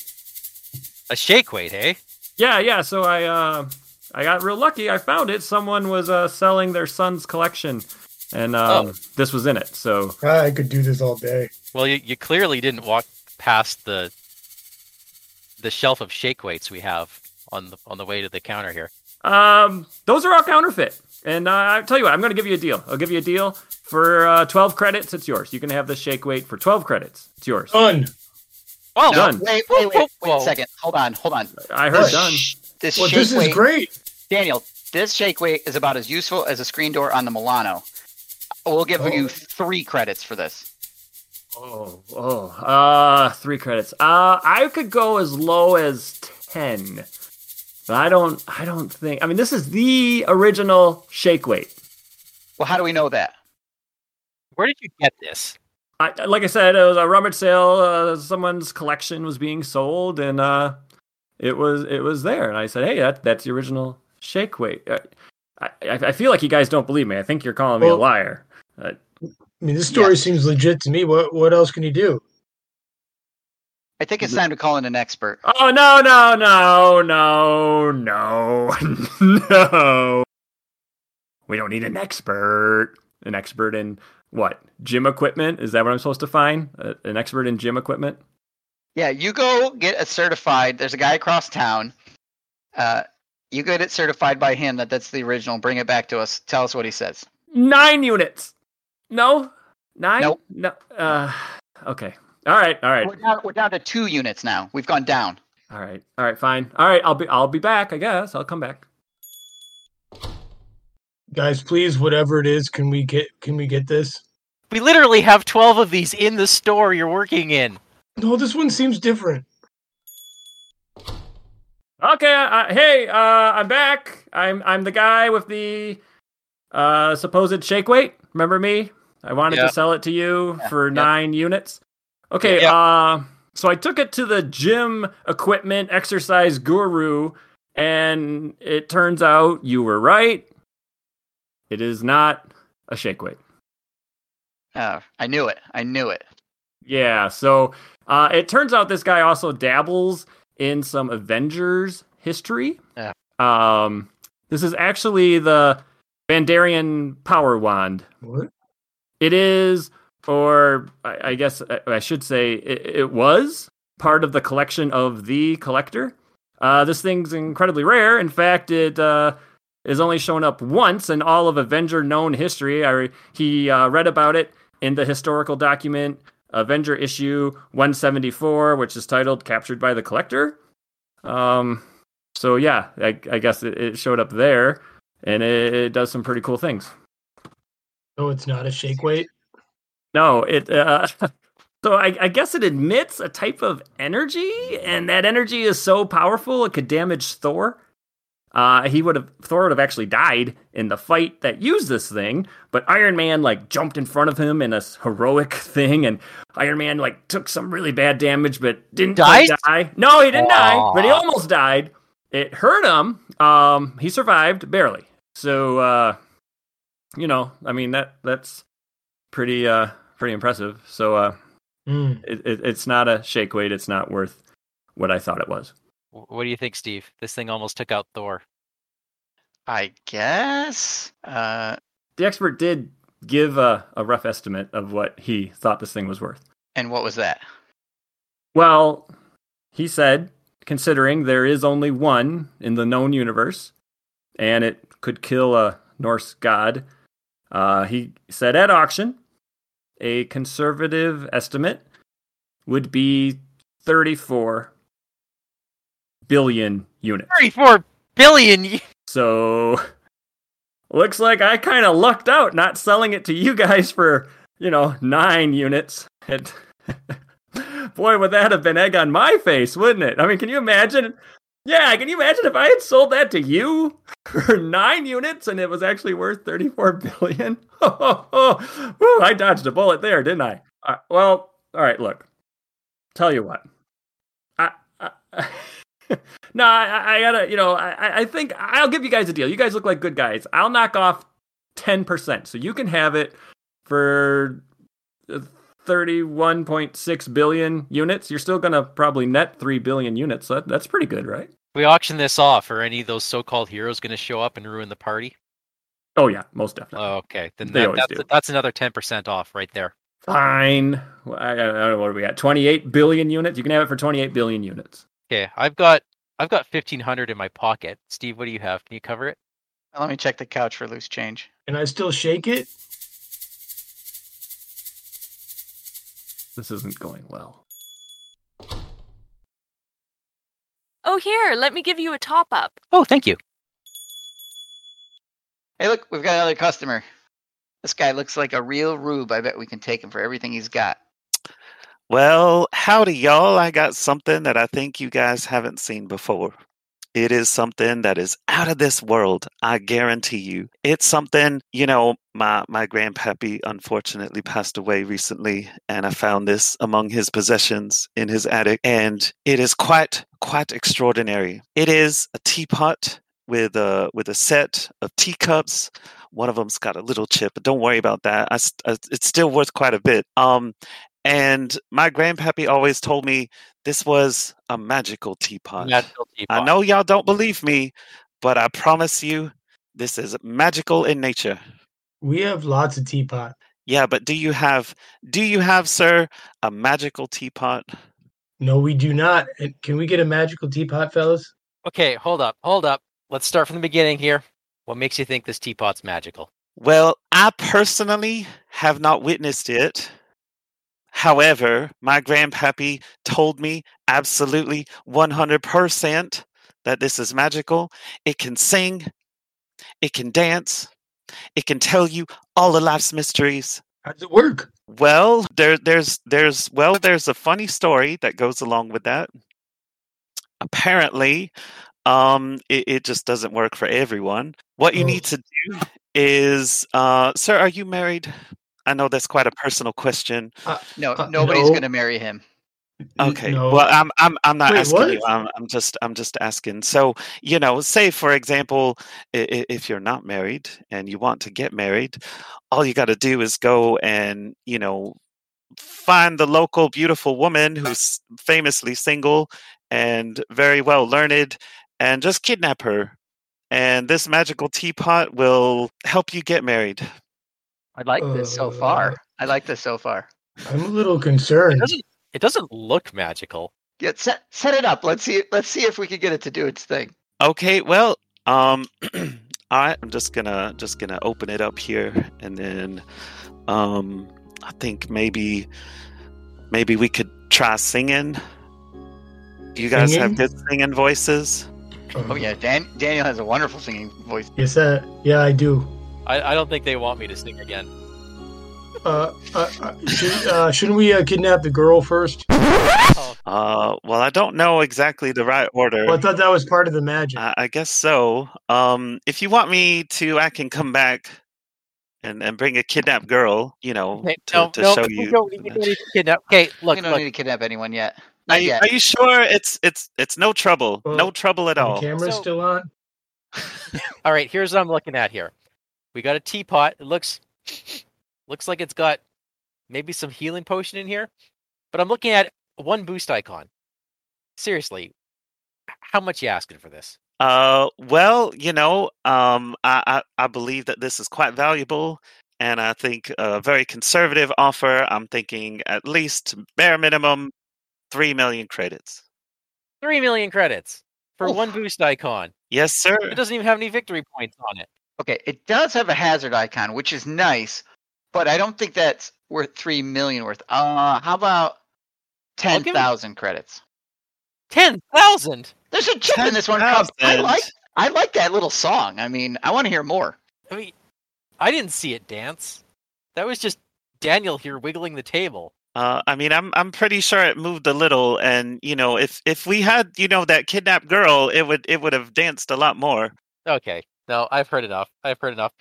A shake weight, hey? Yeah, yeah. So I uh, I got real lucky. I found it. Someone was uh, selling their son's collection, and um, Oh. this was in it. So Ah, I could do this all day. Well, you, you clearly didn't walk past the the shelf of shake weights we have on the on the way to the counter here. Um, those are all counterfeit. And uh, I tell you what, I'm going to give you a deal. I'll give you a deal for uh, 12 credits. It's yours. You can have this shake weight for 12 credits. It's yours. Done. Oh, No, Done. wait, wait, wait, wait Whoa. a second. Hold on, hold on. I heard This done. sh- This Well, shake this is great. Daniel. This shake weight is about as useful as a screen door on the Milano. We'll give Oh. you three credits for this. Oh, oh, uh, three credits. Uh, I could go as low as 10. But I don't, I don't think, I mean, this is the original shake weight. Well, how do we know that? Where did you get this? I, like I said, it was a rummage sale. Uh, someone's collection was being sold, and uh, it was it was there. And I said, "Hey, that that's the original shake weight." Uh, I, I I feel like you guys don't believe me. I think you're calling me a liar. Uh, I mean, this story seems legit to me. What what else can you do? I think it's time to call in an expert. oh no no no no no no! We don't need an expert. An expert in what? Gym equipment? Is that what I'm supposed to find? Uh, an expert in gym equipment? Yeah, you go get a certified. There's a guy across town. Uh, you get it certified by him that that's the original. Bring it back to us. Tell us what he says. Nine units. No, nine. Nope. No. Uh, okay. All right. All right. We're down, we're down to two units now. We've gone down. All right. All right. Fine. All right. I'll be. I'll be back. I guess. I'll come back. Guys, please, whatever it is, can we get can we get this? We literally have 12 of these in the store you're working in. No, this one seems different. Okay. Uh, hey. Uh, I'm back. I'm. I'm the guy with the uh supposed shake weight. Remember me? I wanted Yeah. to sell it to you for yeah. nine units. Okay. Yeah. Uh. So I took it to the gym equipment exercise guru, and it turns out you were right. It is not a shake weight. Uh, I knew it. I knew it. Yeah, so uh, it turns out this guy also dabbles in some Avengers history. Yeah. Um, this is actually the Bandarian Power Wand. What? It is, or I, I guess I, I should say, it, it was part of the collection of the collector. Uh, this thing's incredibly rare. In fact, it uh, is only shown up once in all of Avenger known history. I, he uh, read about it in the historical document Avenger issue 174, which is titled "Captured by the Collector." Um, so yeah, I, I guess it, it showed up there, and it, it does some pretty cool things. No, it's not a shake weight. No, it. Uh, so I, I guess it emits a type of energy, and that energy is so powerful it could damage Thor. Uh, he would have Thor would have actually died in the fight that used this thing, but Iron Man like jumped in front of him in a s- heroic thing, and Iron Man like took some really bad damage, but didn't die. No, he didn't die, but he almost died. It hurt him. Um, he survived barely. So, uh, you know, I mean that that's pretty uh pretty impressive. So, uh, Hmm. it, it, it's not a shake weight. It's not worth what I thought it was. Wh- What do you think, Steve? This thing almost took out Thor. I guess. Uh, The expert did give a, a rough estimate of what he thought this thing was worth. and what was that? Well, he said, considering there is only one in the known universe, and it could kill a Norse god, uh, he said at auction, a conservative estimate would be 34 billion units. 34 billion! So looks like I kind of lucked out not selling it to you guys for, you know, nine units. And boy, would that have been egg on my face, wouldn't it? I mean, can you imagine? Yeah, can you imagine if I had sold that to you for nine units and it was actually worth 34 billion? Oh, Woo, I dodged a bullet there, didn't I? Uh, well, all right, look. Tell you what. I, I no, I, I gotta, you know, I, I think I'll give you guys a deal. You guys look like good guys. I'll knock off 10%. So you can have it for uh, 31.6 billion units. You're still gonna probably net 3 billion units. So that, that's pretty good, right? We auction this off. Are any of those so-called heroes going to show up and ruin the party? Oh, yeah, most definitely. Oh, okay. Then that, that's, that's another 10% off right there. Fine. I, I don't know what are we at. 28 billion units. You can have it for 28 billion units. Okay, I've got I've got 1500 in my pocket. Steve, what do you have? Can you cover it? Let me check the couch for loose change. Can I still shake it? This isn't going well. Oh, here, let me give you a top up. Oh, thank you. Hey, look, we've got another customer. This guy looks like a real rube. I bet we can take him for everything he's got. Well, howdy, y'all. I got something that I think you guys haven't seen before. It is something that is out of this world. I guarantee you. It's something, you know, my, my grandpappy unfortunately passed away recently, and I found this among his possessions in his attic, and it is quite, quite extraordinary. It is a teapot with a with a set of teacups. One of them's got a little chip, but don't worry about that. I, st- uh, it's still worth quite a bit. Um, and my grandpappy always told me this was a magical teapot. Magical I know y'all don't believe me, but I promise you, this is magical in nature. We have lots of teapot. Yeah, but do you have do you have, sir, a magical teapot? No, we do not. Can we get a magical teapot, fellas? Okay, hold up, hold up. Let's start from the beginning here. What makes you think this teapot's magical? Well, I personally have not witnessed it. However, my grandpappy told me absolutely 100% that this is magical. It can sing, it can dance, it can tell you all of life's mysteries. How does it work? Well, there, there's, there's, well, there's a funny story that goes along with that. Apparently, um, it, it just doesn't work for everyone. What you Oh. need to do is, uh, sir, are you married? I know that's quite a personal question. No, Uh, nobody's no. going to marry him. Okay. no. Well, I'm I'm I'm not Wait, asking what? you. I'm I'm just I'm just asking. So, you know, say for example, i- i- if you're not married and you want to get married, all you got to do is go and, you know, find the local beautiful woman who's famously single and very well learned and just kidnap her. And this magical teapot will help you get married. I like this so Uh, far. I like this so far. I'm a little It concerned. doesn't it doesn't look magical. Yeah, set set it up. Let's see. Let's see if we can get it to do its thing. Okay, well, um, I'm just gonna just gonna open it up here, and then, um, I think maybe maybe we could try singing. Do you guys have good singing voices? Oh yeah, Dan- Daniel has a wonderful singing voice. Yes, uh, yeah, I do. I, I don't think they want me to sing again. Uh, uh, uh, should, uh, shouldn't we uh, kidnap the girl first? Oh, Uh, well, I don't know exactly the right order. Well, I thought that was part of the magic. I, I guess so. Um, if you want me to, I can come back and, and bring a kidnapped girl. You know, okay, to, no, to no, show we you. don't, we don't need to kidnap. Okay, look, we don't look. need to kidnap anyone yet. Are you, yet. are you sure it's it's it's no trouble? no trouble at the all. camera's So- still on. All right, here's what I'm looking at here. We got a teapot. It looks looks like it's got maybe some healing potion in here, but I'm looking at one boost icon. Seriously, how much you asking for this? Uh, well, you know, um, I, I I believe that this is quite valuable, and I think a very conservative offer. I'm thinking at least bare minimum three million credits. Three million credits for one boost icon. Yes, sir. It doesn't even have any victory points on it. Okay, it does have a hazard icon, which is nice, but I don't think that's worth three million worth. Uh, how about ten give it- thousand credits? Ten thousand. There's a chip in this one. called- I like. I like that little song. I mean, I want to hear more. I mean, I didn't see it dance. That was just Daniel here wiggling the table. Uh, I mean, I'm I'm pretty sure it moved a little, and you know, if if we had you know that kidnapped girl, it would it would have danced a lot more. Okay, no, I've heard enough. I've heard enough.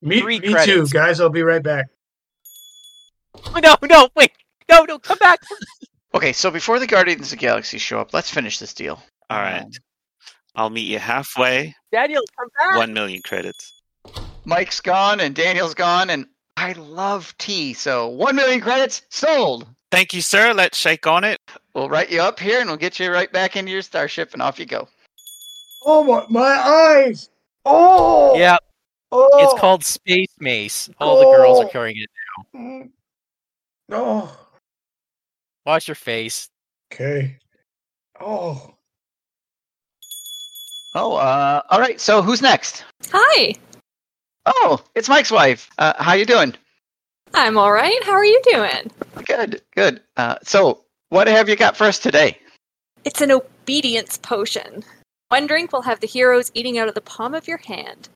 Me, Three me too, guys. I'll be right back. Oh, no, no, wait, no, no, come back. Okay, so before the Guardians of the Galaxy show up, let's finish this deal. All right, I'll meet you halfway. Daniel, come back. One million credits. Mike's gone and Daniel's gone, and I love tea. So one million credits sold. Thank you, sir. Let's shake on it. We'll write you up here, and we'll get you right back into your starship, and off you go. Oh my, my eyes! Oh, Yeah, oh, it's called Space Mace. All the girls are Oh. carrying it. Mm. Oh, Wash your face. okay. Oh, Oh, uh, all right. So who's next? Hi, Oh, it's Mike's wife. Uh, how you doing? I'm all right. How are you doing? Good, good. Uh, so what have you got for us today? It's an obedience potion. One drink will have the heroes eating out of the palm of your hand,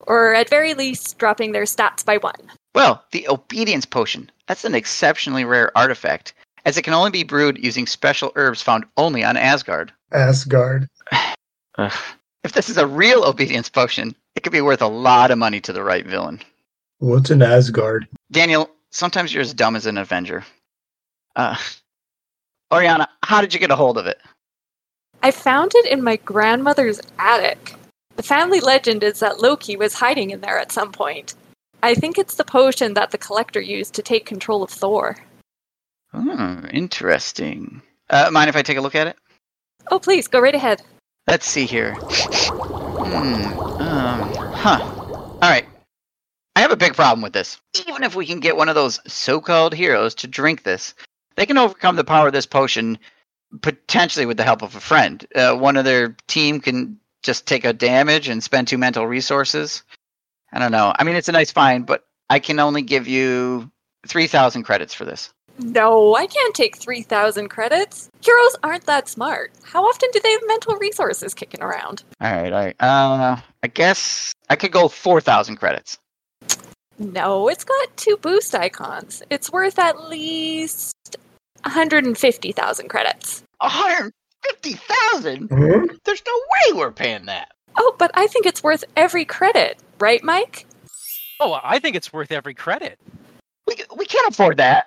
or at very least, dropping their stats by one. Well, the obedience potion. That's an exceptionally rare artifact, as it can only be brewed using special herbs found only on Asgard. Asgard. Ugh. If this is a real obedience potion, it could be worth a lot of money to the right villain. What's an Asgard? Daniel, sometimes you're as dumb as an Avenger. Uh, Oriana, how did you get a hold of it? I found it in my grandmother's attic. The family legend is that Loki was hiding in there at some point. I think it's the potion that the collector used to take control of Thor. Hmm, interesting. Uh, mind if I take a look at it? Oh, please, go right ahead. Let's see here. Hmm. Um. Huh. All right. I have a big problem with this. Even if we can get one of those so-called heroes to drink this, they can overcome the power of this potion potentially with the help of a friend. Uh, one of their team can just take a damage and spend two mental resources. I don't know. I mean, it's a nice find, but I can only give you three thousand credits for this. No, I can't take 3,000 credits. Heroes aren't that smart. How often do they have mental resources kicking around? All right. All right. Uh, I guess I could go four thousand credits. No, it's got two boost icons. It's worth at least 150,000 credits. One hundred fifty thousand. There's no way we're paying that. Oh, but I think it's worth every credit, right, Mike? Oh, I think it's worth every credit. We we can't afford that.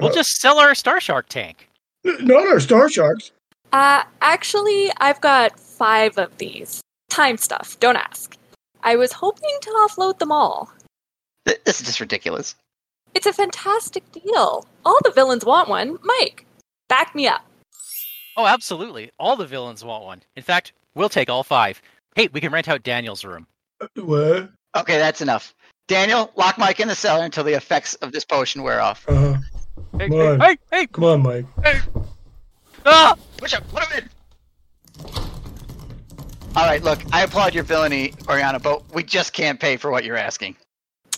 We'll just sell our Star Shark tank. Not our Star Sharks. Uh, actually, I've got five of these. Time stuff, don't ask. I was hoping to offload them all. This is just ridiculous. It's a fantastic deal. All the villains want one. Mike, back me up. Oh, absolutely. All the villains want one. In fact, we'll take all five. Hey, we can rent out Daniel's room. What? Okay, that's enough. Daniel, lock Mike in the cellar until the effects of this potion wear off. Uh-huh. Hey, come on. hey, hey! Come on, Mike. Hey. Ah! Push up, put him in. All right, look, I applaud your villainy, Oriana, but we just can't pay for what you're asking.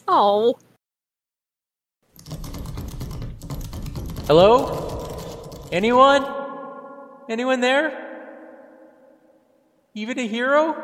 Oh, Hello? Anyone? Anyone there? Even a hero?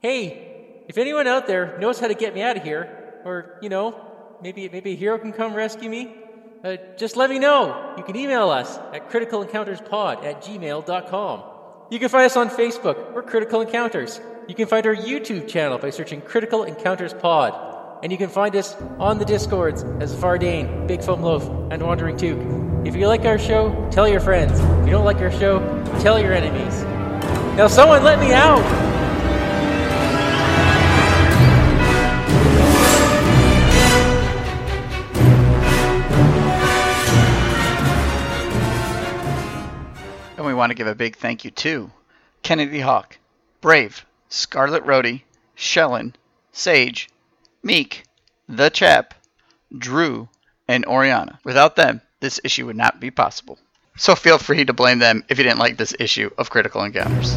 Hey, if anyone out there knows how to get me out of here, or, you know, maybe maybe a hero can come rescue me, uh, just let me know. You can email us at criticalencounterspod at gmail.com. You can find us on Facebook. We're Critical Encounters. You can find our YouTube channel by searching Critical Encounters Pod. And you can find us on the Discords as Vardane, Big Foam Loaf, and Wandering Took. If you like our show, tell your friends. If you don't like our show, tell your enemies. Now, someone let me out! And we want to give a big thank you to Kennedy Hawk, Brave, Scarlet Rhodey, Shellen, Sage, Meek, The Chap, Drew, and Oriana. Without them, this issue would not be possible. So feel free to blame them if you didn't like this issue of Critical Encounters.